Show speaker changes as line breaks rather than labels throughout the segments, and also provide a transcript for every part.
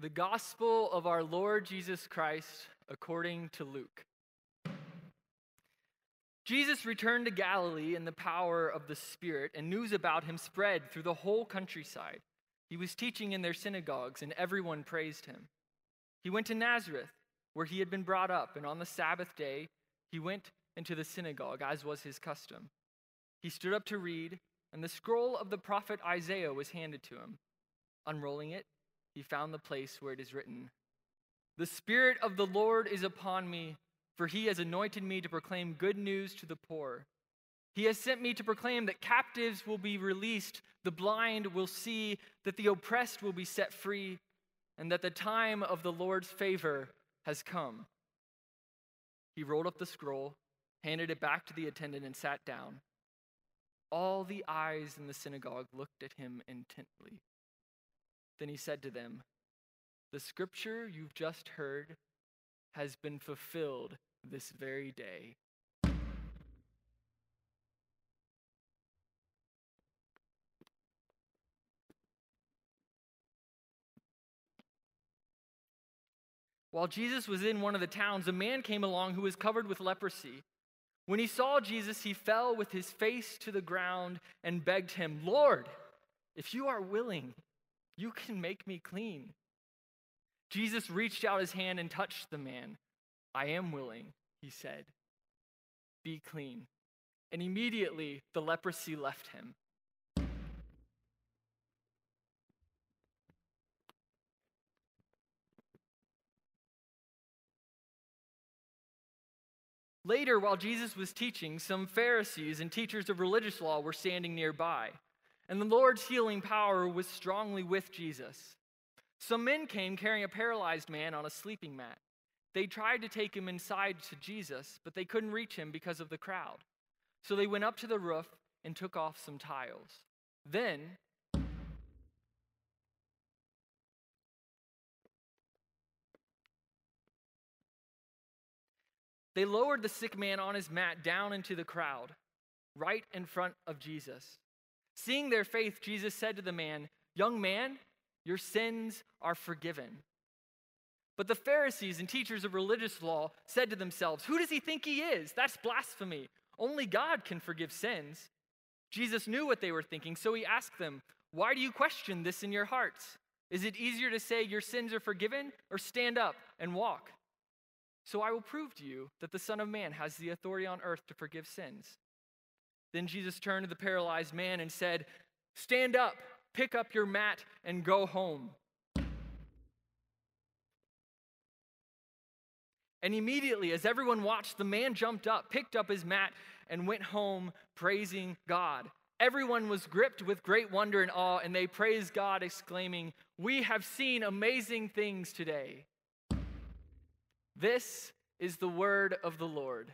The Gospel of our Lord Jesus Christ according to Luke. Jesus returned to Galilee in the power of the Spirit, and news about him spread through the whole countryside. He was teaching in their synagogues, and everyone praised him. He went to Nazareth, where he had been brought up, and on the Sabbath day he went into the synagogue, as was his custom. He stood up to read, and the scroll of the prophet Isaiah was handed to him. Unrolling it, he found the place where it is written The Spirit of the Lord is upon me, for he has anointed me to proclaim good news to the poor. He has sent me to proclaim that captives will be released, the blind will see, that the oppressed will be set free, and that the time of the Lord's favor has come. He rolled up the scroll, handed it back to the attendant, and sat down. All the eyes in the synagogue looked at him intently. Then he said to them, The scripture you've just heard has been fulfilled this very day. While Jesus was in one of the towns, a man came along who was covered with leprosy. When he saw Jesus, he fell with his face to the ground and begged him, Lord, if you are willing, you can make me clean. Jesus reached out his hand and touched the man. I am willing, he said. Be clean. And immediately the leprosy left him. Later, while Jesus was teaching, some Pharisees and teachers of religious law were standing nearby and the Lord's healing power was strongly with Jesus. Some men came carrying a paralyzed man on a sleeping mat. They tried to take him inside to Jesus, but they couldn't reach him because of the crowd. So they went up to the roof and took off some tiles. Then, they lowered the sick man on his mat down into the crowd, right in front of Jesus. Seeing their faith, Jesus said to the man, Young man, your sins are forgiven. But the Pharisees and teachers of religious law said to themselves, Who does he think he is? That's blasphemy. Only God can forgive sins. Jesus knew what they were thinking, so he asked them, Why do you question this in your hearts? Is it easier to say your sins are forgiven or stand up and walk? So I will prove to you that the Son of Man has the authority on earth to forgive sins. Then Jesus turned to the paralyzed man and said, Stand up, pick up your mat, and go home. And immediately, as everyone watched, the man jumped up, picked up his mat, and went home praising God. Everyone was gripped with great wonder and awe, and they praised God, exclaiming, We have seen amazing things today. This is the word of the Lord.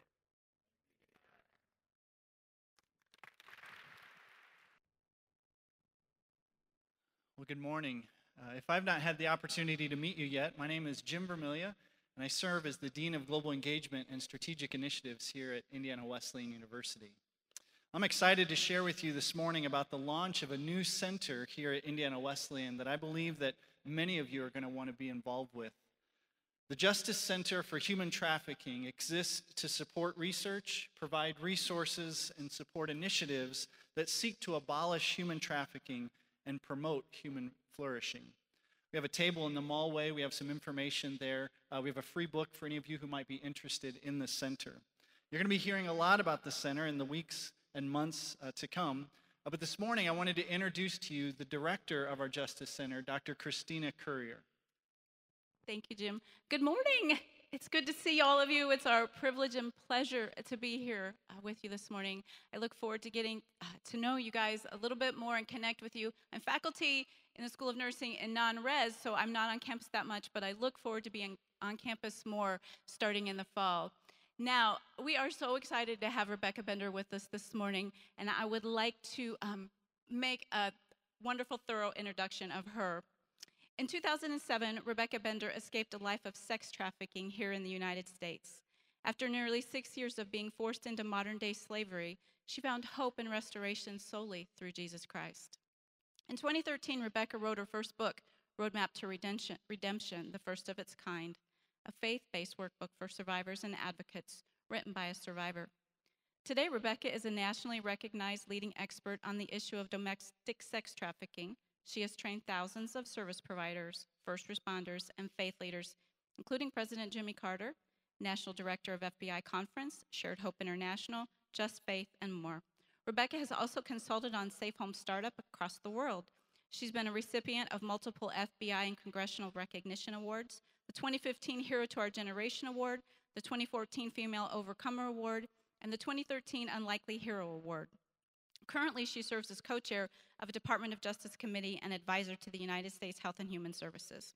Well, good morning. Uh, if I've not had the opportunity to meet you yet, my name is Jim Vermilia, and I serve as the Dean of Global Engagement and Strategic Initiatives here at Indiana Wesleyan University. I'm excited to share with you this morning about the launch of a new center here at Indiana Wesleyan that I believe that many of you are going to want to be involved with. The Justice Center for Human Trafficking exists to support research, provide resources, and support initiatives that seek to abolish human trafficking and promote human flourishing. We have a table in the mallway. We have some information there. Uh, we have a free book for any of you who might be interested in the center. You're going to be hearing a lot about the center in the weeks and months uh, to come. Uh, but this morning, I wanted to introduce to you the director of our Justice Center, Dr. Christina Currier.
Thank you, Jim. Good morning. It's good to see all of you. It's our privilege and pleasure to be here uh, with you this morning. I look forward to getting uh, to know you guys a little bit more and connect with you. I'm faculty in the School of Nursing in non res, so I'm not on campus that much, but I look forward to being on campus more starting in the fall. Now, we are so excited to have Rebecca Bender with us this morning, and I would like to um, make a wonderful, thorough introduction of her. In 2007, Rebecca Bender escaped a life of sex trafficking here in the United States. After nearly six years of being forced into modern day slavery, she found hope and restoration solely through Jesus Christ. In 2013, Rebecca wrote her first book, Roadmap to Redemption, Redemption, the first of its kind, a faith based workbook for survivors and advocates written by a survivor. Today, Rebecca is a nationally recognized leading expert on the issue of domestic sex trafficking. She has trained thousands of service providers, first responders, and faith leaders, including President Jimmy Carter, National Director of FBI Conference, Shared Hope International, Just Faith, and more. Rebecca has also consulted on safe home startup across the world. She's been a recipient of multiple FBI and congressional recognition awards, the 2015 Hero to Our Generation Award, the 2014 Female Overcomer Award, and the 2013 Unlikely Hero Award. Currently, she serves as co chair of a Department of Justice committee and advisor to the United States Health and Human Services.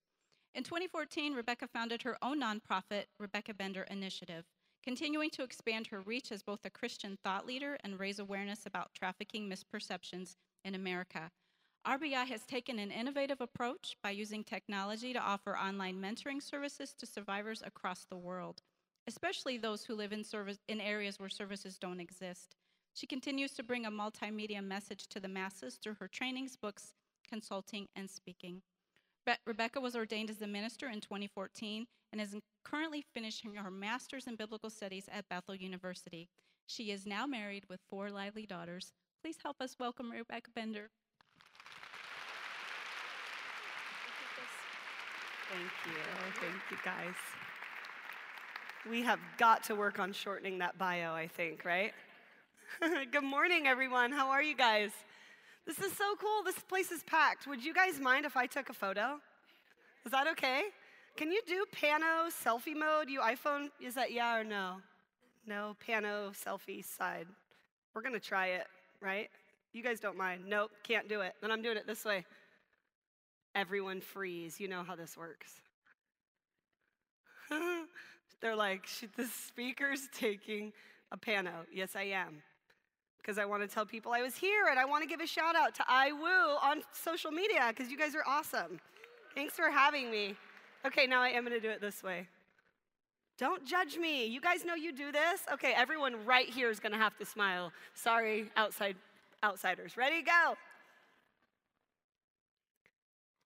In 2014, Rebecca founded her own nonprofit, Rebecca Bender Initiative, continuing to expand her reach as both a Christian thought leader and raise awareness about trafficking misperceptions in America. RBI has taken an innovative approach by using technology to offer online mentoring services to survivors across the world, especially those who live in, service, in areas where services don't exist. She continues to bring a multimedia message to the masses through her trainings, books, consulting, and speaking. Be- Rebecca was ordained as a minister in 2014 and is currently finishing her master's in biblical studies at Bethel University. She is now married with four lively daughters. Please help us welcome Rebecca Bender.
Thank you. Thank you, guys. We have got to work on shortening that bio, I think, right? Good morning, everyone. How are you guys? This is so cool. This place is packed. Would you guys mind if I took a photo? Is that okay? Can you do pano selfie mode? You iPhone, is that yeah or no? No, pano selfie side. We're gonna try it, right? You guys don't mind. Nope, can't do it. Then I'm doing it this way. Everyone freeze. You know how this works. They're like, the speaker's taking a pano. Yes, I am. Because I want to tell people I was here and I want to give a shout out to iWoo on social media because you guys are awesome. Thanks for having me. Okay, now I am going to do it this way. Don't judge me. You guys know you do this? Okay, everyone right here is going to have to smile. Sorry, outside outsiders. Ready? Go.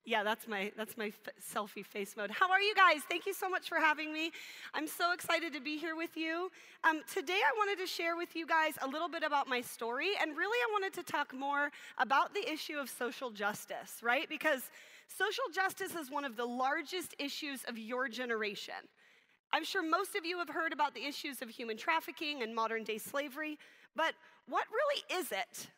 Yeah, that's my that's my f- selfie face mode. How are you guys? Thank you so much for having me. I'm so excited to be here with you. Um, today, I wanted to share with you guys a little bit about my story, and really, I wanted to talk more about the issue of social justice, right? Because social justice is one of the largest issues of your generation. I'm sure most of you have heard about the issues of human trafficking and modern day slavery, but what really is it?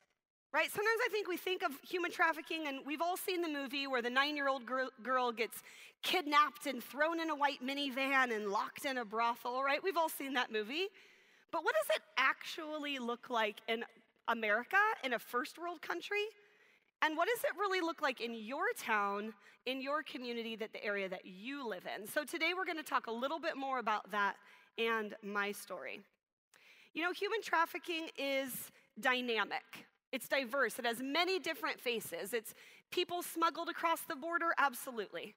Right? Sometimes I think we think of human trafficking, and we've all seen the movie where the nine year old girl, gets kidnapped and thrown in a white minivan and locked in a brothel, right? We've all seen that movie. But what does it actually look like in America, in a first world country? And what does it really look like in your town, in your community, that the area that you live in? So today we're going to talk a little bit more about that and my story. You know, human trafficking is dynamic. It's diverse, it has many different faces. It's people smuggled across the border? Absolutely.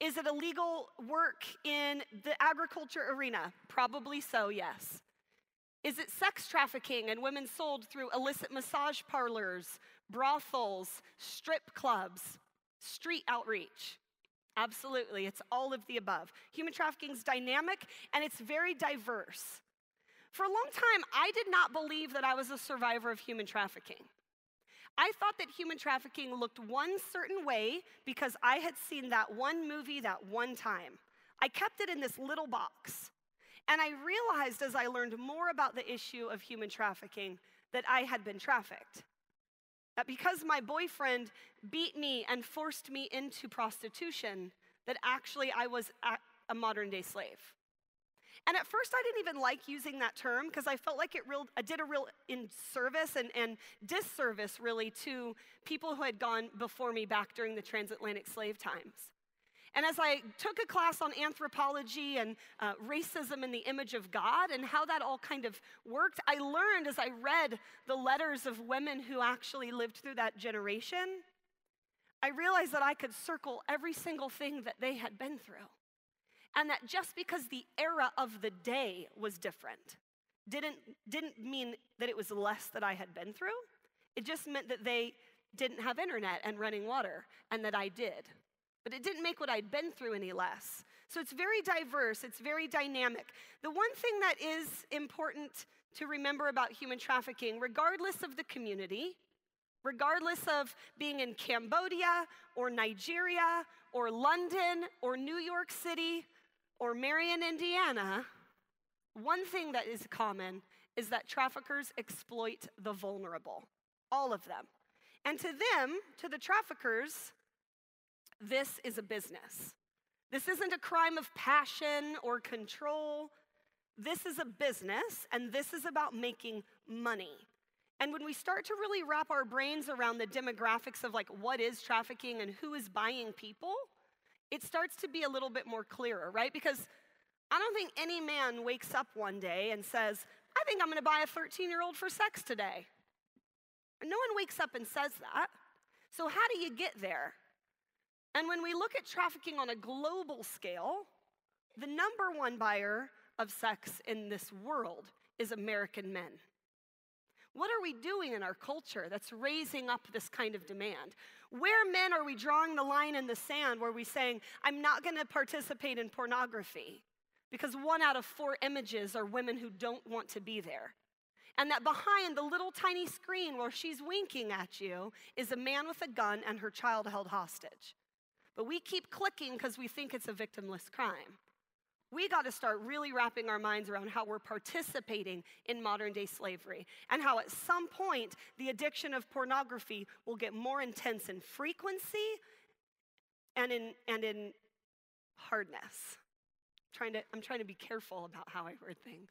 Is it illegal work in the agriculture arena? Probably so, yes. Is it sex trafficking and women sold through illicit massage parlors, brothels, strip clubs, street outreach? Absolutely, it's all of the above. Human trafficking is dynamic and it's very diverse. For a long time, I did not believe that I was a survivor of human trafficking. I thought that human trafficking looked one certain way because I had seen that one movie that one time. I kept it in this little box. And I realized as I learned more about the issue of human trafficking that I had been trafficked. That because my boyfriend beat me and forced me into prostitution, that actually I was a modern day slave. And at first, I didn't even like using that term because I felt like it real, I did a real inservice and, and disservice, really, to people who had gone before me back during the transatlantic slave times. And as I took a class on anthropology and uh, racism in the image of God and how that all kind of worked, I learned as I read the letters of women who actually lived through that generation, I realized that I could circle every single thing that they had been through. And that just because the era of the day was different didn't, didn't mean that it was less that I had been through. It just meant that they didn't have internet and running water, and that I did. but it didn't make what I'd been through any less. So it's very diverse, it's very dynamic. The one thing that is important to remember about human trafficking, regardless of the community, regardless of being in Cambodia or Nigeria or London or New York City or Marion, Indiana, one thing that is common is that traffickers exploit the vulnerable, all of them. And to them, to the traffickers, this is a business. This isn't a crime of passion or control. This is a business, and this is about making money. And when we start to really wrap our brains around the demographics of like what is trafficking and who is buying people, it starts to be a little bit more clearer, right? Because I don't think any man wakes up one day and says, I think I'm gonna buy a 13 year old for sex today. No one wakes up and says that. So, how do you get there? And when we look at trafficking on a global scale, the number one buyer of sex in this world is American men. What are we doing in our culture that's raising up this kind of demand? Where men are we drawing the line in the sand where we're saying, I'm not gonna participate in pornography? Because one out of four images are women who don't want to be there. And that behind the little tiny screen where she's winking at you is a man with a gun and her child held hostage. But we keep clicking because we think it's a victimless crime. We got to start really wrapping our minds around how we're participating in modern day slavery and how at some point the addiction of pornography will get more intense in frequency and in, and in hardness. I'm trying, to, I'm trying to be careful about how I word things.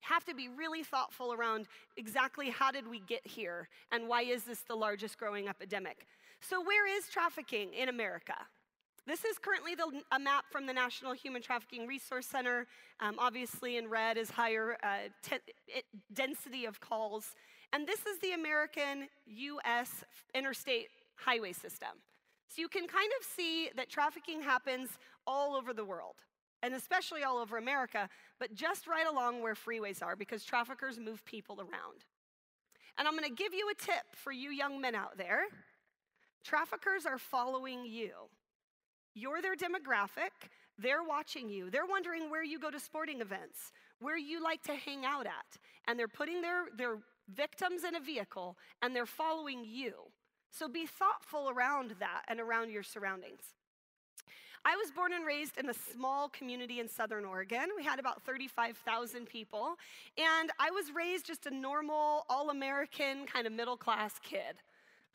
Have to be really thoughtful around exactly how did we get here and why is this the largest growing epidemic? So, where is trafficking in America? This is currently the, a map from the National Human Trafficking Resource Center. Um, obviously, in red is higher uh, it, density of calls. And this is the American US interstate highway system. So you can kind of see that trafficking happens all over the world, and especially all over America, but just right along where freeways are because traffickers move people around. And I'm gonna give you a tip for you young men out there. Traffickers are following you. You're their demographic. They're watching you. They're wondering where you go to sporting events, where you like to hang out at. And they're putting their, their victims in a vehicle and they're following you. So be thoughtful around that and around your surroundings. I was born and raised in a small community in Southern Oregon. We had about 35,000 people. And I was raised just a normal, all American, kind of middle class kid.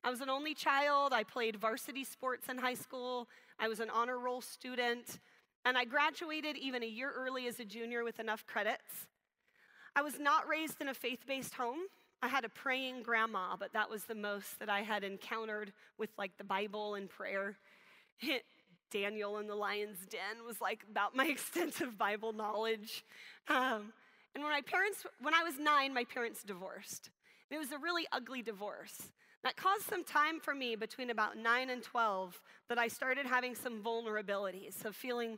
I was an only child. I played varsity sports in high school. I was an honor roll student. And I graduated even a year early as a junior with enough credits. I was not raised in a faith based home. I had a praying grandma, but that was the most that I had encountered with like the Bible and prayer. Daniel in the lion's den was like about my extensive Bible knowledge. Um, and when my parents, when I was nine, my parents divorced. And It was a really ugly divorce. That caused some time for me between about 9 and 12 that I started having some vulnerabilities of feeling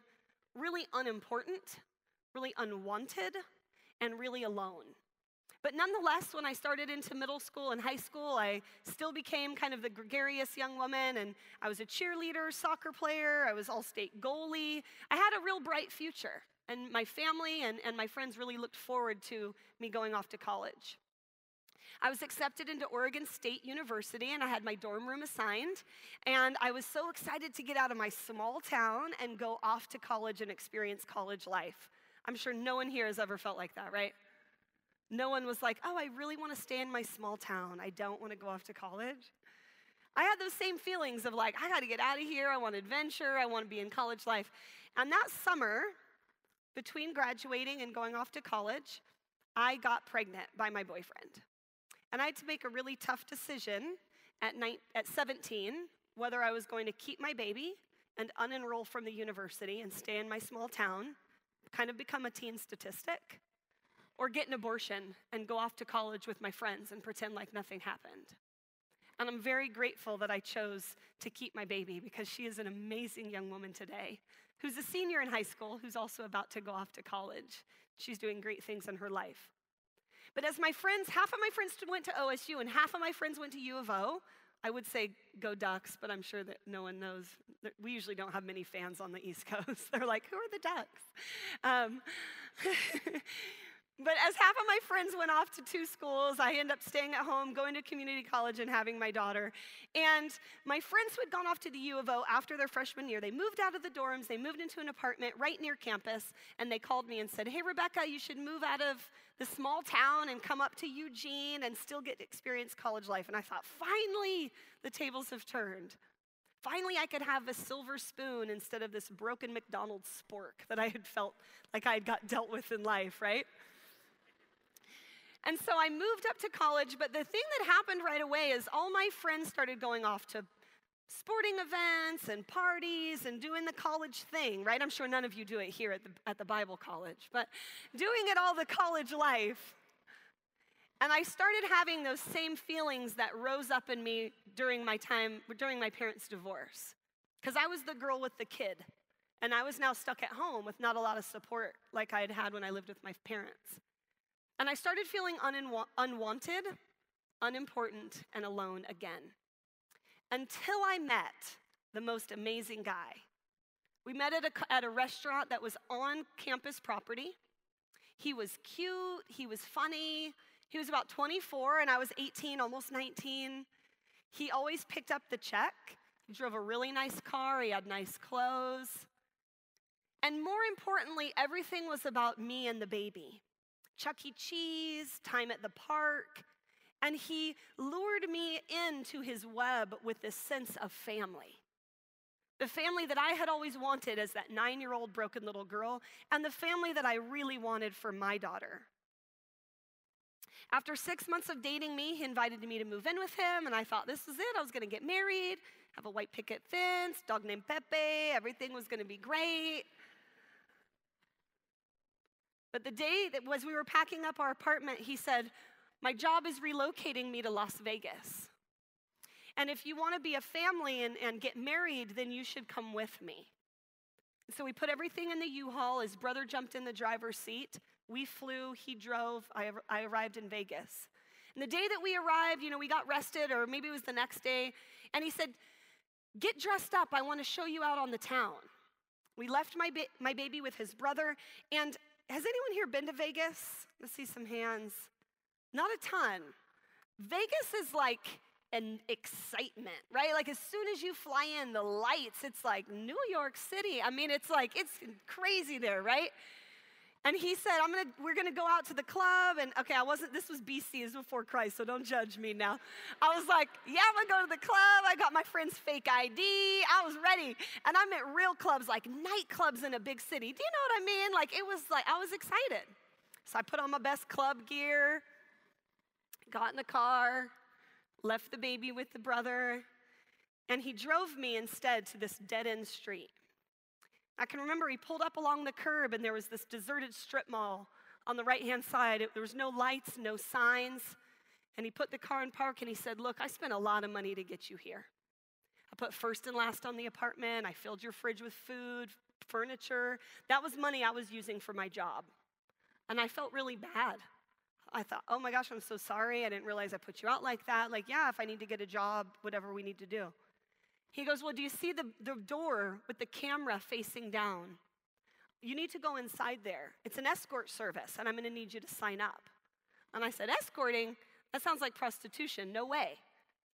really unimportant, really unwanted, and really alone. But nonetheless, when I started into middle school and high school, I still became kind of the gregarious young woman, and I was a cheerleader, soccer player, I was all state goalie. I had a real bright future, and my family and, and my friends really looked forward to me going off to college. I was accepted into Oregon State University and I had my dorm room assigned. And I was so excited to get out of my small town and go off to college and experience college life. I'm sure no one here has ever felt like that, right? No one was like, oh, I really want to stay in my small town. I don't want to go off to college. I had those same feelings of like, I got to get out of here. I want adventure. I want to be in college life. And that summer, between graduating and going off to college, I got pregnant by my boyfriend. And I had to make a really tough decision at, night, at 17 whether I was going to keep my baby and unenroll from the university and stay in my small town, kind of become a teen statistic, or get an abortion and go off to college with my friends and pretend like nothing happened. And I'm very grateful that I chose to keep my baby because she is an amazing young woman today who's a senior in high school who's also about to go off to college. She's doing great things in her life. But as my friends, half of my friends went to OSU and half of my friends went to U of O, I would say go Ducks, but I'm sure that no one knows. We usually don't have many fans on the East Coast. They're like, who are the Ducks? Um, But as half of my friends went off to two schools, I ended up staying at home, going to community college, and having my daughter. And my friends who had gone off to the U of O after their freshman year, they moved out of the dorms, they moved into an apartment right near campus, and they called me and said, Hey, Rebecca, you should move out of the small town and come up to Eugene and still get to experience college life. And I thought, finally, the tables have turned. Finally, I could have a silver spoon instead of this broken McDonald's spork that I had felt like I had got dealt with in life, right? And so I moved up to college, but the thing that happened right away is all my friends started going off to sporting events and parties and doing the college thing, right? I'm sure none of you do it here at the, at the Bible college, but doing it all the college life. And I started having those same feelings that rose up in me during my time, during my parents' divorce. Because I was the girl with the kid, and I was now stuck at home with not a lot of support like I had had when I lived with my parents. And I started feeling unwanted, unimportant, and alone again. Until I met the most amazing guy. We met at a, at a restaurant that was on campus property. He was cute, he was funny. He was about 24, and I was 18, almost 19. He always picked up the check. He drove a really nice car, he had nice clothes. And more importantly, everything was about me and the baby. Chuck E. Cheese, time at the park, and he lured me into his web with this sense of family. The family that I had always wanted as that nine year old broken little girl, and the family that I really wanted for my daughter. After six months of dating me, he invited me to move in with him, and I thought this was it. I was gonna get married, have a white picket fence, dog named Pepe, everything was gonna be great. But the day that was we were packing up our apartment, he said, My job is relocating me to Las Vegas. And if you want to be a family and, and get married, then you should come with me. So we put everything in the U Haul. His brother jumped in the driver's seat. We flew, he drove. I, I arrived in Vegas. And the day that we arrived, you know, we got rested, or maybe it was the next day, and he said, Get dressed up. I want to show you out on the town. We left my, ba- my baby with his brother, and has anyone here been to Vegas? Let's see some hands. Not a ton. Vegas is like an excitement, right? Like as soon as you fly in, the lights, it's like New York City. I mean, it's like, it's crazy there, right? And he said, I'm gonna, we're gonna go out to the club. And okay, I wasn't, this was BC, this was before Christ, so don't judge me now. I was like, yeah, I'm gonna go to the club. I got my friend's fake ID. I was ready. And I'm at real clubs, like nightclubs in a big city. Do you know what I mean? Like it was like, I was excited. So I put on my best club gear, got in the car, left the baby with the brother, and he drove me instead to this dead end street. I can remember he pulled up along the curb and there was this deserted strip mall on the right hand side. It, there was no lights, no signs. And he put the car in park and he said, Look, I spent a lot of money to get you here. I put first and last on the apartment. I filled your fridge with food, furniture. That was money I was using for my job. And I felt really bad. I thought, oh my gosh, I'm so sorry. I didn't realize I put you out like that. Like, yeah, if I need to get a job, whatever we need to do. He goes, Well, do you see the, the door with the camera facing down? You need to go inside there. It's an escort service, and I'm going to need you to sign up. And I said, Escorting? That sounds like prostitution. No way.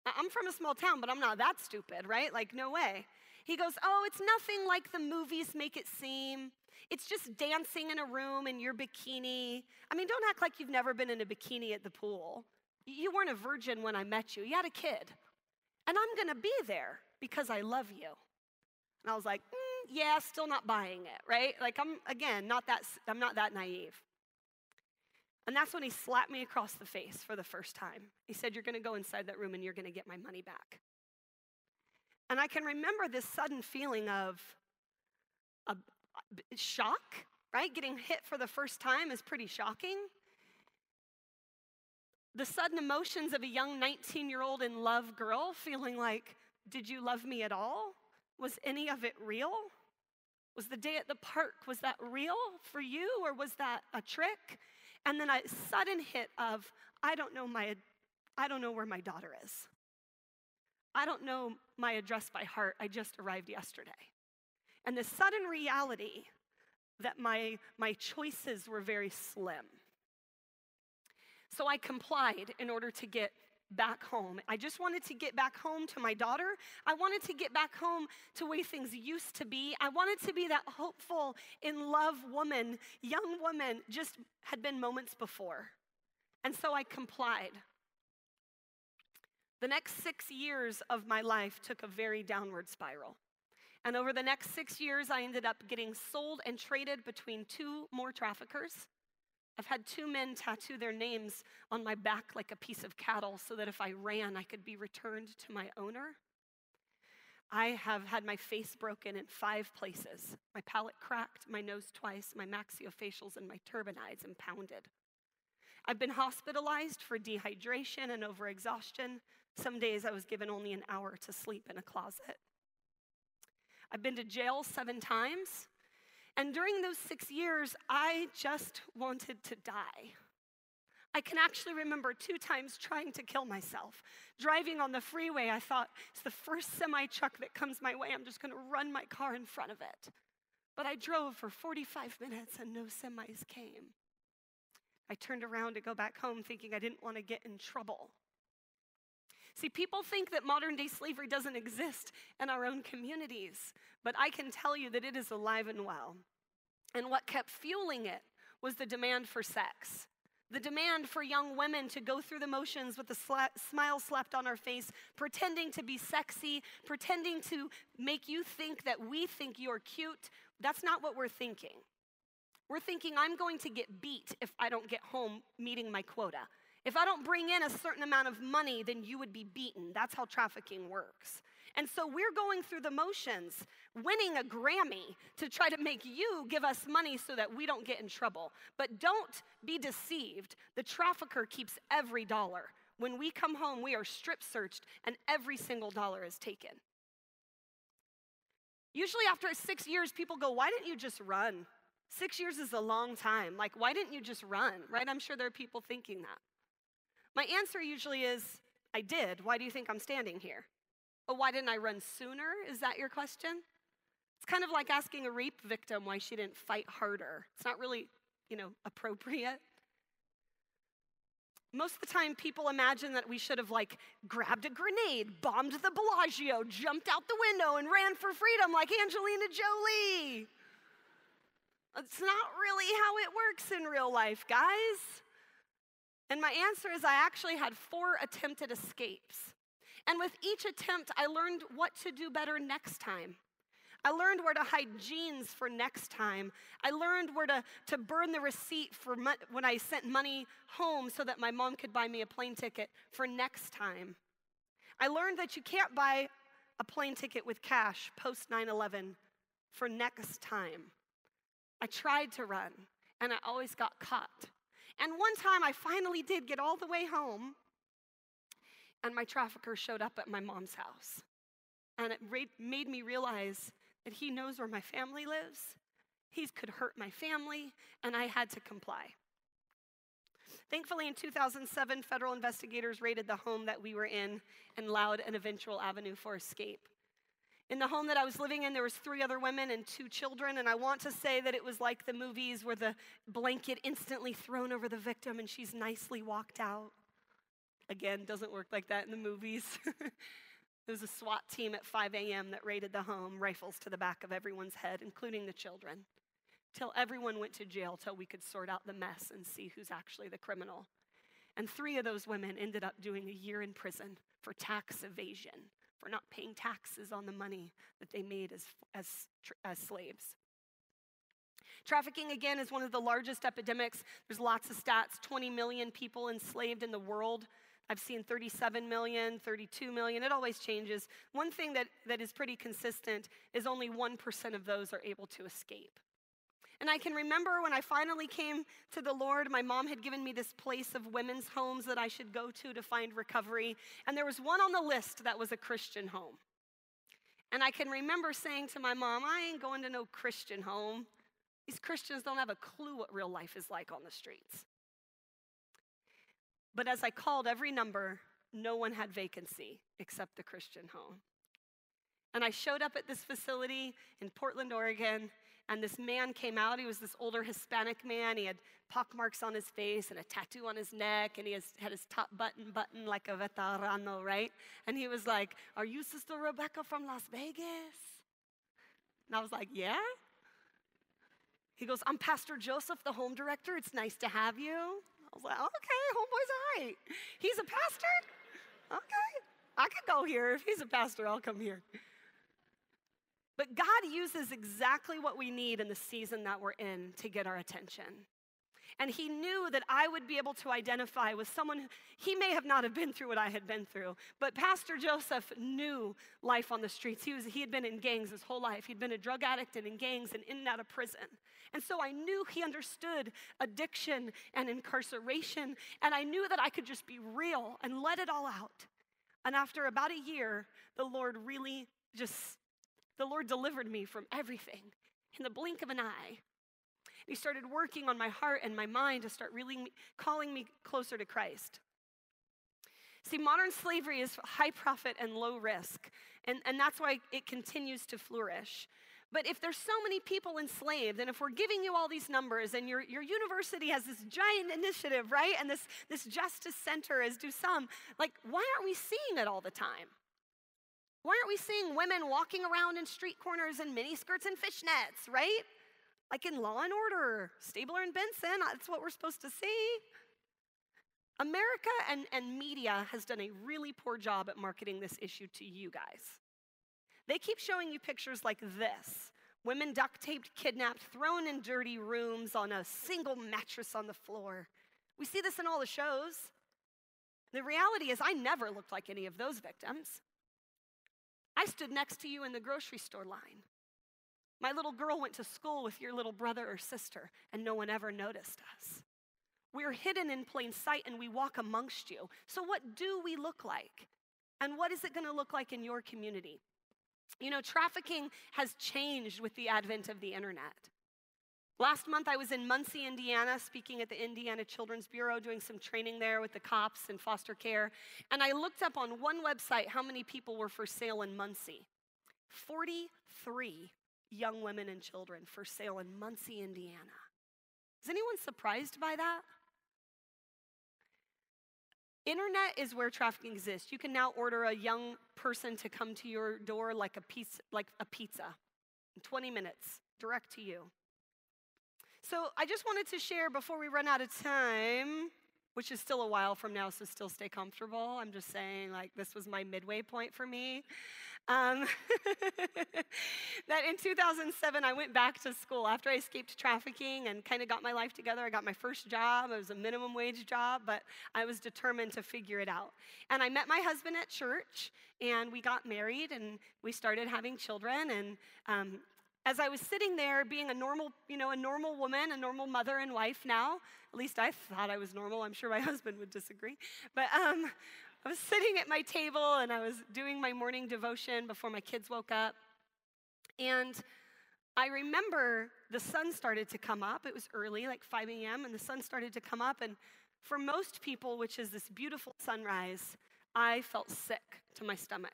I'm from a small town, but I'm not that stupid, right? Like, no way. He goes, Oh, it's nothing like the movies make it seem. It's just dancing in a room in your bikini. I mean, don't act like you've never been in a bikini at the pool. You weren't a virgin when I met you, you had a kid. And I'm gonna be there because I love you. And I was like, mm, yeah, still not buying it, right? Like I'm again not that I'm not that naive. And that's when he slapped me across the face for the first time. He said, You're gonna go inside that room and you're gonna get my money back. And I can remember this sudden feeling of a, Uh, shock, right? Getting hit for the first time is pretty shocking. The sudden emotions of a young 19 year old in love girl feeling like, did you love me at all? Was any of it real? Was the day at the park, was that real for you or was that a trick? And then a sudden hit of, I don't know my, I don't know where my daughter is. I don't know my address by heart. I just arrived yesterday. And the sudden reality that my, my choices were very slim. So I complied in order to get back home. I just wanted to get back home to my daughter. I wanted to get back home to way things used to be. I wanted to be that hopeful, in love woman, young woman, just had been moments before. And so I complied. The next six years of my life took a very downward spiral. And over the next six years, I ended up getting sold and traded between two more traffickers. I've had two men tattoo their names on my back like a piece of cattle so that if I ran, I could be returned to my owner. I have had my face broken in five places my palate cracked, my nose twice, my maxillofacials and my turbinates impounded. I've been hospitalized for dehydration and overexhaustion. Some days I was given only an hour to sleep in a closet. I've been to jail seven times. And during those six years, I just wanted to die. I can actually remember two times trying to kill myself. Driving on the freeway, I thought, it's the first semi truck that comes my way. I'm just going to run my car in front of it. But I drove for 45 minutes and no semis came. I turned around to go back home thinking I didn't want to get in trouble. See, people think that modern day slavery doesn't exist in our own communities, but I can tell you that it is alive and well. And what kept fueling it was the demand for sex. The demand for young women to go through the motions with a sla- smile slapped on our face, pretending to be sexy, pretending to make you think that we think you're cute. That's not what we're thinking. We're thinking, I'm going to get beat if I don't get home meeting my quota. If I don't bring in a certain amount of money, then you would be beaten. That's how trafficking works. And so we're going through the motions, winning a Grammy to try to make you give us money so that we don't get in trouble. But don't be deceived. The trafficker keeps every dollar. When we come home, we are strip searched and every single dollar is taken. Usually, after six years, people go, Why didn't you just run? Six years is a long time. Like, why didn't you just run? Right? I'm sure there are people thinking that. My answer usually is, I did. Why do you think I'm standing here? Oh, why didn't I run sooner? Is that your question? It's kind of like asking a rape victim why she didn't fight harder. It's not really, you know, appropriate. Most of the time, people imagine that we should have like grabbed a grenade, bombed the Bellagio, jumped out the window, and ran for freedom like Angelina Jolie. It's not really how it works in real life, guys. And my answer is I actually had four attempted escapes. And with each attempt, I learned what to do better next time. I learned where to hide jeans for next time. I learned where to, to burn the receipt for mo- when I sent money home so that my mom could buy me a plane ticket for next time. I learned that you can't buy a plane ticket with cash post 9 11 for next time. I tried to run and I always got caught. And one time I finally did get all the way home, and my trafficker showed up at my mom's house. And it made me realize that he knows where my family lives, he could hurt my family, and I had to comply. Thankfully, in 2007, federal investigators raided the home that we were in and allowed an eventual avenue for escape. In the home that I was living in, there was three other women and two children, and I want to say that it was like the movies where the blanket instantly thrown over the victim and she's nicely walked out. Again, doesn't work like that in the movies. there was a SWAT team at 5 a.m. that raided the home, rifles to the back of everyone's head, including the children, till everyone went to jail till we could sort out the mess and see who's actually the criminal. And three of those women ended up doing a year in prison for tax evasion for not paying taxes on the money that they made as, as, as slaves. Trafficking, again, is one of the largest epidemics. There's lots of stats 20 million people enslaved in the world. I've seen 37 million, 32 million. It always changes. One thing that, that is pretty consistent is only 1% of those are able to escape. And I can remember when I finally came to the Lord, my mom had given me this place of women's homes that I should go to to find recovery. And there was one on the list that was a Christian home. And I can remember saying to my mom, I ain't going to no Christian home. These Christians don't have a clue what real life is like on the streets. But as I called every number, no one had vacancy except the Christian home. And I showed up at this facility in Portland, Oregon, and this man came out. He was this older Hispanic man. He had pockmarks on his face and a tattoo on his neck, and he has, had his top button button like a veterano, right? And he was like, Are you Sister Rebecca from Las Vegas? And I was like, Yeah? He goes, I'm Pastor Joseph, the home director. It's nice to have you. I was like, Okay, homeboy's all right. He's a pastor? Okay. I could go here. If he's a pastor, I'll come here. But God uses exactly what we need in the season that we're in to get our attention. And he knew that I would be able to identify with someone, who, he may have not have been through what I had been through, but Pastor Joseph knew life on the streets. He, was, he had been in gangs his whole life. He'd been a drug addict and in gangs and in and out of prison. And so I knew he understood addiction and incarceration, and I knew that I could just be real and let it all out. And after about a year, the Lord really just, the Lord delivered me from everything in the blink of an eye. He started working on my heart and my mind to start really calling me closer to Christ. See, modern slavery is high profit and low risk, and, and that's why it continues to flourish. But if there's so many people enslaved, and if we're giving you all these numbers, and your, your university has this giant initiative, right? And this, this justice center, as do some, like, why aren't we seeing it all the time? Why aren't we seeing women walking around in street corners in miniskirts and fishnets, right? Like in Law and Order, Stabler and Benson, that's what we're supposed to see. America and, and media has done a really poor job at marketing this issue to you guys. They keep showing you pictures like this women duct taped, kidnapped, thrown in dirty rooms on a single mattress on the floor. We see this in all the shows. The reality is, I never looked like any of those victims. I stood next to you in the grocery store line. My little girl went to school with your little brother or sister, and no one ever noticed us. We're hidden in plain sight and we walk amongst you. So, what do we look like? And what is it going to look like in your community? You know, trafficking has changed with the advent of the internet. Last month, I was in Muncie, Indiana, speaking at the Indiana Children's Bureau, doing some training there with the cops and foster care. And I looked up on one website how many people were for sale in Muncie 43 young women and children for sale in Muncie, Indiana. Is anyone surprised by that? Internet is where trafficking exists. You can now order a young person to come to your door like a piece, like a pizza, in 20 minutes, direct to you. So I just wanted to share before we run out of time which is still a while from now, so still stay comfortable. I'm just saying, like, this was my midway point for me. Um, that in 2007, I went back to school after I escaped trafficking and kind of got my life together. I got my first job. It was a minimum wage job, but I was determined to figure it out. And I met my husband at church, and we got married, and we started having children. And um, as I was sitting there being a normal, you know, a normal woman, a normal mother and wife now, at least I thought I was normal. I'm sure my husband would disagree. But um, I was sitting at my table and I was doing my morning devotion before my kids woke up. And I remember the sun started to come up. It was early, like 5 a.m., and the sun started to come up. And for most people, which is this beautiful sunrise, I felt sick to my stomach.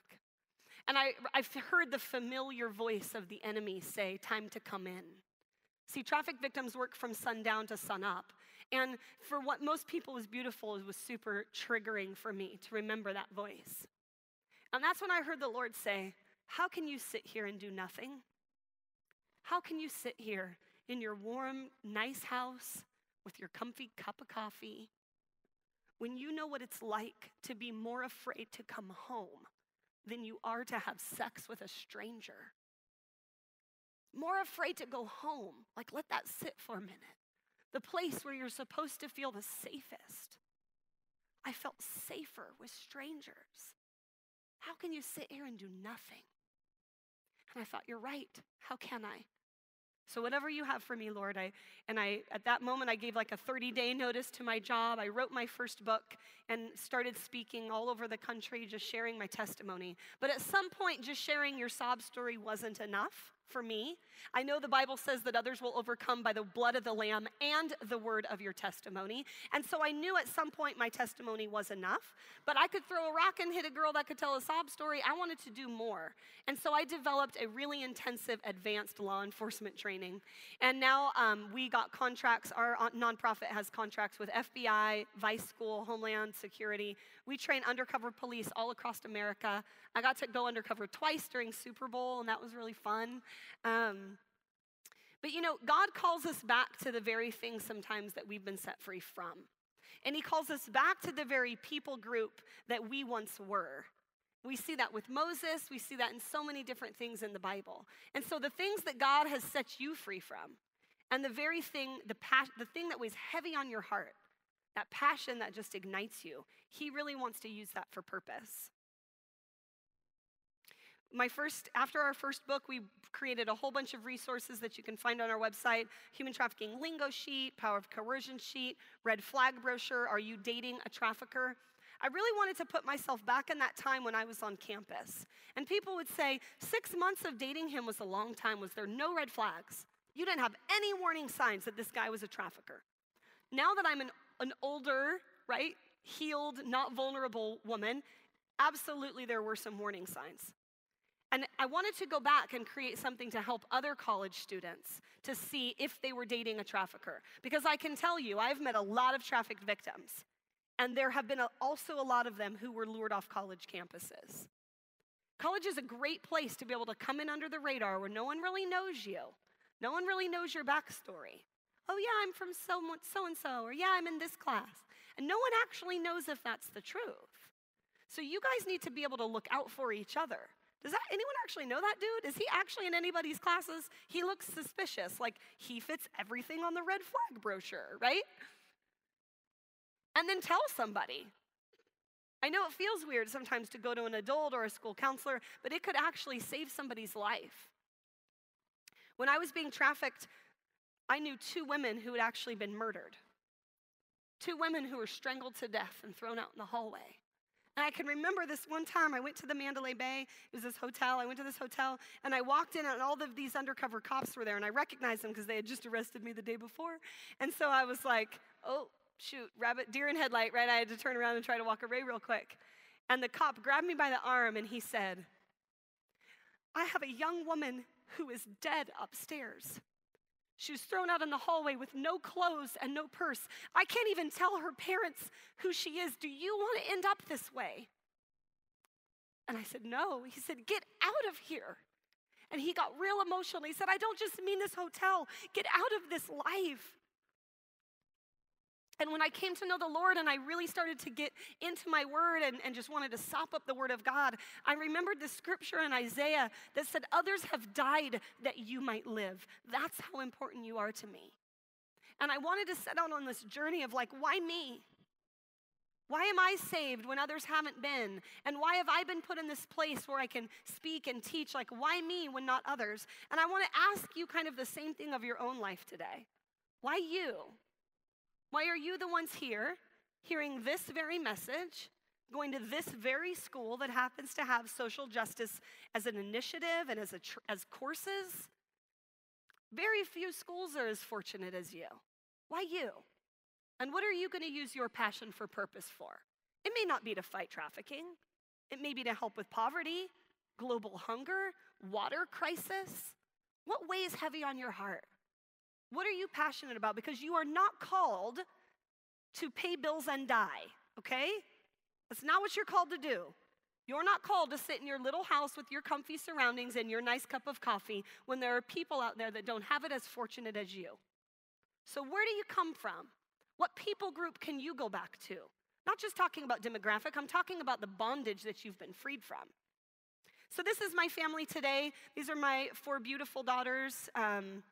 And I, I've heard the familiar voice of the enemy say, Time to come in. See, traffic victims work from sundown to sunup. And for what most people was beautiful, it was super triggering for me to remember that voice. And that's when I heard the Lord say, How can you sit here and do nothing? How can you sit here in your warm, nice house with your comfy cup of coffee when you know what it's like to be more afraid to come home than you are to have sex with a stranger. More afraid to go home. Like, let that sit for a minute. The place where you're supposed to feel the safest. I felt safer with strangers. How can you sit here and do nothing? And I thought, you're right. How can I? So whatever you have for me, Lord, I and I at that moment I gave like a 30-day notice to my job. I wrote my first book and started speaking all over the country just sharing my testimony. But at some point just sharing your sob story wasn't enough. For me. I know the Bible says that others will overcome by the blood of the Lamb and the word of your testimony. And so I knew at some point my testimony was enough, but I could throw a rock and hit a girl that could tell a sob story. I wanted to do more. And so I developed a really intensive advanced law enforcement training. And now um, we got contracts, our uh, nonprofit has contracts with FBI, Vice School, Homeland Security. We train undercover police all across America. I got to go undercover twice during Super Bowl, and that was really fun. Um, but you know, God calls us back to the very things sometimes that we've been set free from. And He calls us back to the very people group that we once were. We see that with Moses, we see that in so many different things in the Bible. And so the things that God has set you free from, and the very thing, the, pas- the thing that weighs heavy on your heart, that passion that just ignites you, He really wants to use that for purpose my first after our first book we created a whole bunch of resources that you can find on our website. Human trafficking lingo sheet power of coercion sheet red flag brochure are you dating a trafficker? I really wanted to put myself back in that time when i was on campus. And people would say six months of dating him was a long time. Was there no red flags? You didn't have any warning signs that this guy was a trafficker. Now that i'm an, an older right healed not vulnerable woman absolutely there were some warning signs and I wanted to go back and create something to help other college students to see if they were dating a trafficker. Because I can tell you, I've met a lot of trafficked victims, and there have been also a lot of them who were lured off college campuses. College is a great place to be able to come in under the radar where no one really knows you, no one really knows your backstory. Oh, yeah, I'm from so and so, or yeah, I'm in this class. And no one actually knows if that's the truth. So you guys need to be able to look out for each other. Does that anyone actually know that dude? Is he actually in anybody's classes? He looks suspicious, like he fits everything on the red flag brochure, right? And then tell somebody. I know it feels weird sometimes to go to an adult or a school counselor, but it could actually save somebody's life. When I was being trafficked, I knew two women who had actually been murdered. Two women who were strangled to death and thrown out in the hallway. And I can remember this one time I went to the Mandalay Bay. It was this hotel. I went to this hotel and I walked in and all of these undercover cops were there and I recognized them because they had just arrested me the day before. And so I was like, oh, shoot, rabbit, deer in headlight, right? I had to turn around and try to walk away real quick. And the cop grabbed me by the arm and he said, I have a young woman who is dead upstairs. She was thrown out in the hallway with no clothes and no purse. I can't even tell her parents who she is. Do you want to end up this way? And I said, No. He said, Get out of here. And he got real emotional. He said, I don't just mean this hotel, get out of this life. And when I came to know the Lord and I really started to get into my word and, and just wanted to sop up the word of God, I remembered the scripture in Isaiah that said, Others have died that you might live. That's how important you are to me. And I wanted to set out on this journey of like, why me? Why am I saved when others haven't been? And why have I been put in this place where I can speak and teach? Like, why me when not others? And I want to ask you kind of the same thing of your own life today. Why you? Why are you the ones here hearing this very message, going to this very school that happens to have social justice as an initiative and as, a tr- as courses? Very few schools are as fortunate as you. Why you? And what are you going to use your passion for purpose for? It may not be to fight trafficking, it may be to help with poverty, global hunger, water crisis. What weighs heavy on your heart? What are you passionate about? Because you are not called to pay bills and die, okay? That's not what you're called to do. You're not called to sit in your little house with your comfy surroundings and your nice cup of coffee when there are people out there that don't have it as fortunate as you. So, where do you come from? What people group can you go back to? Not just talking about demographic, I'm talking about the bondage that you've been freed from. So, this is my family today. These are my four beautiful daughters. Um,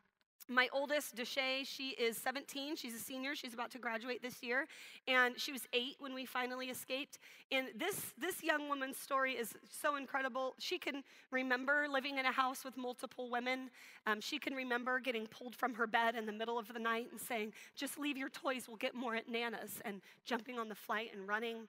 my oldest, Deshay, she is 17. She's a senior. She's about to graduate this year. And she was eight when we finally escaped. And this, this young woman's story is so incredible. She can remember living in a house with multiple women. Um, she can remember getting pulled from her bed in the middle of the night and saying, Just leave your toys, we'll get more at Nana's, and jumping on the flight and running.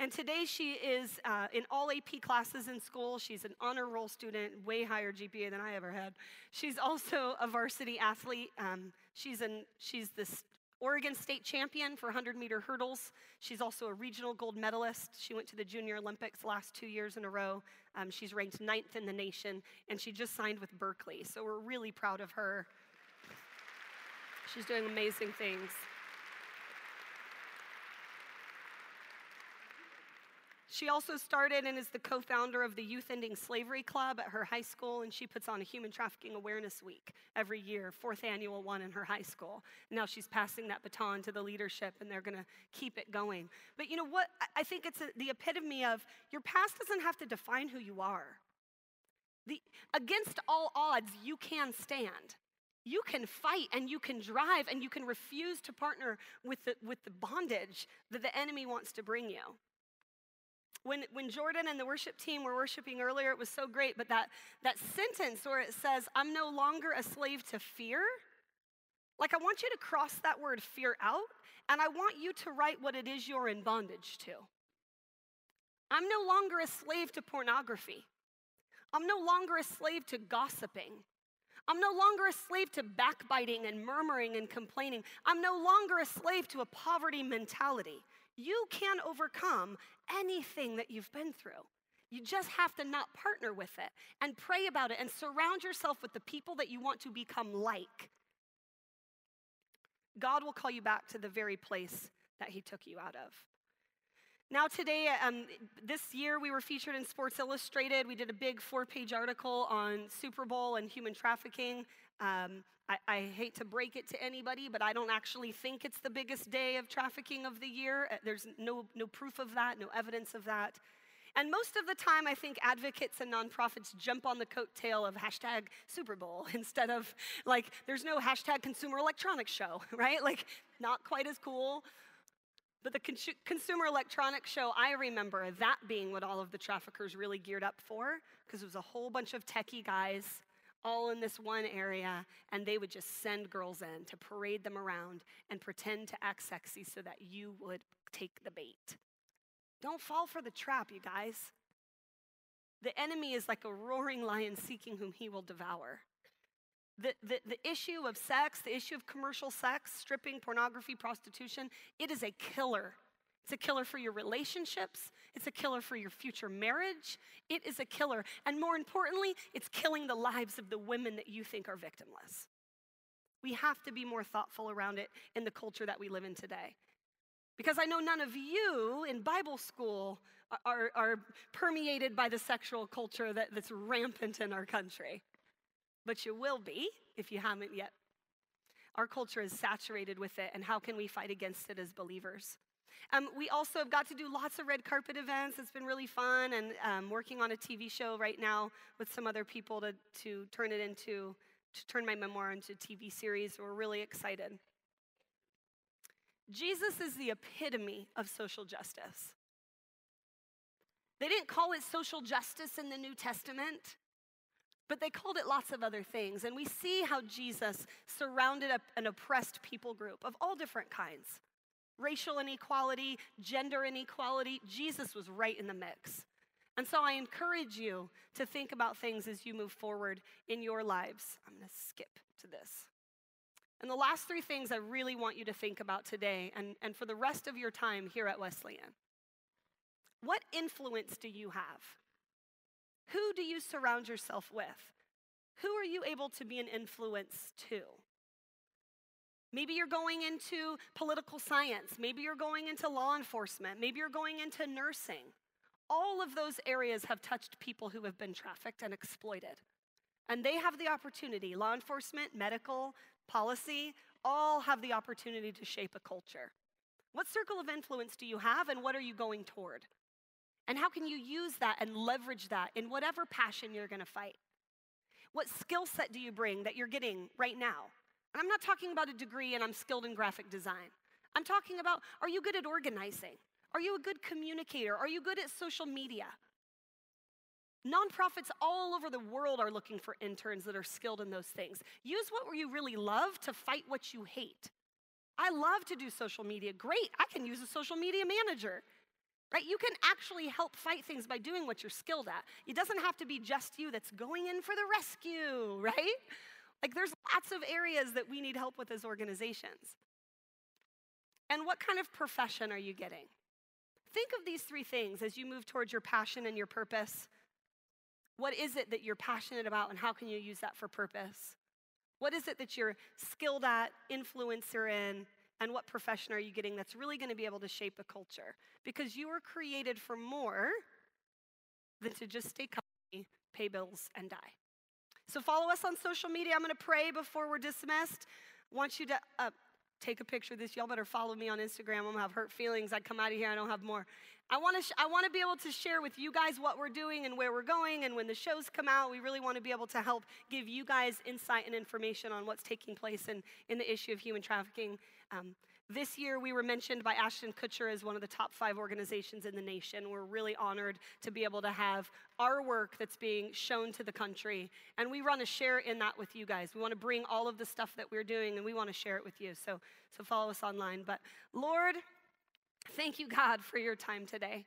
And today she is uh, in all AP classes in school. She's an honor roll student, way higher GPA than I ever had. She's also a varsity athlete. Um, she's, an, she's this Oregon state champion for 100 meter hurdles. She's also a regional gold medalist. She went to the Junior Olympics last two years in a row. Um, she's ranked ninth in the nation, and she just signed with Berkeley. So we're really proud of her. She's doing amazing things. She also started and is the co founder of the Youth Ending Slavery Club at her high school, and she puts on a Human Trafficking Awareness Week every year, fourth annual one in her high school. Now she's passing that baton to the leadership, and they're going to keep it going. But you know what? I think it's a, the epitome of your past doesn't have to define who you are. The, against all odds, you can stand. You can fight and you can drive and you can refuse to partner with the, with the bondage that the enemy wants to bring you. When, when Jordan and the worship team were worshiping earlier, it was so great, but that, that sentence where it says, I'm no longer a slave to fear, like I want you to cross that word fear out, and I want you to write what it is you're in bondage to. I'm no longer a slave to pornography. I'm no longer a slave to gossiping. I'm no longer a slave to backbiting and murmuring and complaining. I'm no longer a slave to a poverty mentality. You can overcome anything that you've been through. You just have to not partner with it and pray about it and surround yourself with the people that you want to become like. God will call you back to the very place that He took you out of. Now, today, um, this year, we were featured in Sports Illustrated. We did a big four page article on Super Bowl and human trafficking. Um, I, I, hate to break it to anybody, but I don't actually think it's the biggest day of trafficking of the year. Uh, there's no, no proof of that, no evidence of that. And most of the time, I think advocates and nonprofits jump on the coattail of hashtag Super Bowl instead of like, there's no hashtag Consumer Electronics Show, right? Like, not quite as cool. But the Con- Consumer Electronics Show, I remember that being what all of the traffickers really geared up for, because it was a whole bunch of techie guys all in this one area, and they would just send girls in to parade them around and pretend to act sexy so that you would take the bait. Don't fall for the trap, you guys. The enemy is like a roaring lion seeking whom he will devour. The, the, the issue of sex, the issue of commercial sex, stripping, pornography, prostitution, it is a killer it's a killer for your relationships. It's a killer for your future marriage. It is a killer. And more importantly, it's killing the lives of the women that you think are victimless. We have to be more thoughtful around it in the culture that we live in today. Because I know none of you in Bible school are, are permeated by the sexual culture that, that's rampant in our country. But you will be if you haven't yet. Our culture is saturated with it, and how can we fight against it as believers? Um, we also have got to do lots of red carpet events. It's been really fun, and um, working on a TV show right now with some other people to, to turn it into, to turn my memoir into a TV series. We're really excited. Jesus is the epitome of social justice. They didn't call it social justice in the New Testament, but they called it lots of other things. And we see how Jesus surrounded an oppressed people group of all different kinds racial inequality, gender inequality, Jesus was right in the mix. And so I encourage you to think about things as you move forward in your lives. I'm going to skip to this. And the last three things I really want you to think about today and, and for the rest of your time here at Wesleyan. What influence do you have? Who do you surround yourself with? Who are you able to be an influence to? Maybe you're going into political science. Maybe you're going into law enforcement. Maybe you're going into nursing. All of those areas have touched people who have been trafficked and exploited. And they have the opportunity, law enforcement, medical, policy, all have the opportunity to shape a culture. What circle of influence do you have, and what are you going toward? And how can you use that and leverage that in whatever passion you're gonna fight? What skill set do you bring that you're getting right now? And I'm not talking about a degree and I'm skilled in graphic design. I'm talking about are you good at organizing? Are you a good communicator? Are you good at social media? Nonprofits all over the world are looking for interns that are skilled in those things. Use what you really love to fight what you hate. I love to do social media. Great, I can use a social media manager. Right? You can actually help fight things by doing what you're skilled at. It doesn't have to be just you that's going in for the rescue, right? Like there's lots of areas that we need help with as organizations. And what kind of profession are you getting? Think of these three things as you move towards your passion and your purpose. What is it that you're passionate about, and how can you use that for purpose? What is it that you're skilled at, influencer in, and what profession are you getting that's really going to be able to shape a culture? Because you were created for more than to just stay comfy, pay bills, and die. So follow us on social media. I'm going to pray before we're dismissed. I want you to uh, take a picture of this. Y'all better follow me on Instagram. I'm going to have hurt feelings. I come out of here, I don't have more. I want to sh- I want to be able to share with you guys what we're doing and where we're going and when the shows come out, we really want to be able to help give you guys insight and information on what's taking place in, in the issue of human trafficking. Um, this year, we were mentioned by Ashton Kutcher as one of the top five organizations in the nation. We're really honored to be able to have our work that's being shown to the country. And we want to share in that with you guys. We want to bring all of the stuff that we're doing and we want to share it with you. So, so follow us online. But Lord, thank you, God, for your time today.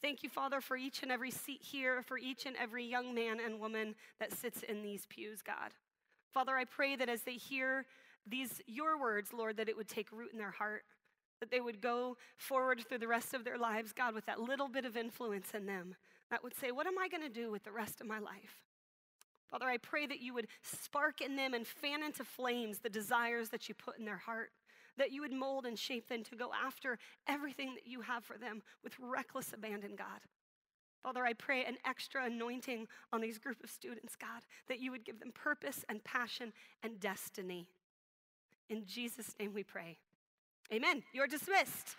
Thank you, Father, for each and every seat here, for each and every young man and woman that sits in these pews, God. Father, I pray that as they hear these your words, Lord, that it would take root in their heart, that they would go forward through the rest of their lives, God, with that little bit of influence in them that would say, What am I going to do with the rest of my life? Father, I pray that you would spark in them and fan into flames the desires that you put in their heart, that you would mold and shape them to go after everything that you have for them with reckless abandon, God. Father, I pray an extra anointing on these group of students, God, that you would give them purpose and passion and destiny. In Jesus' name we pray. Amen. You're dismissed.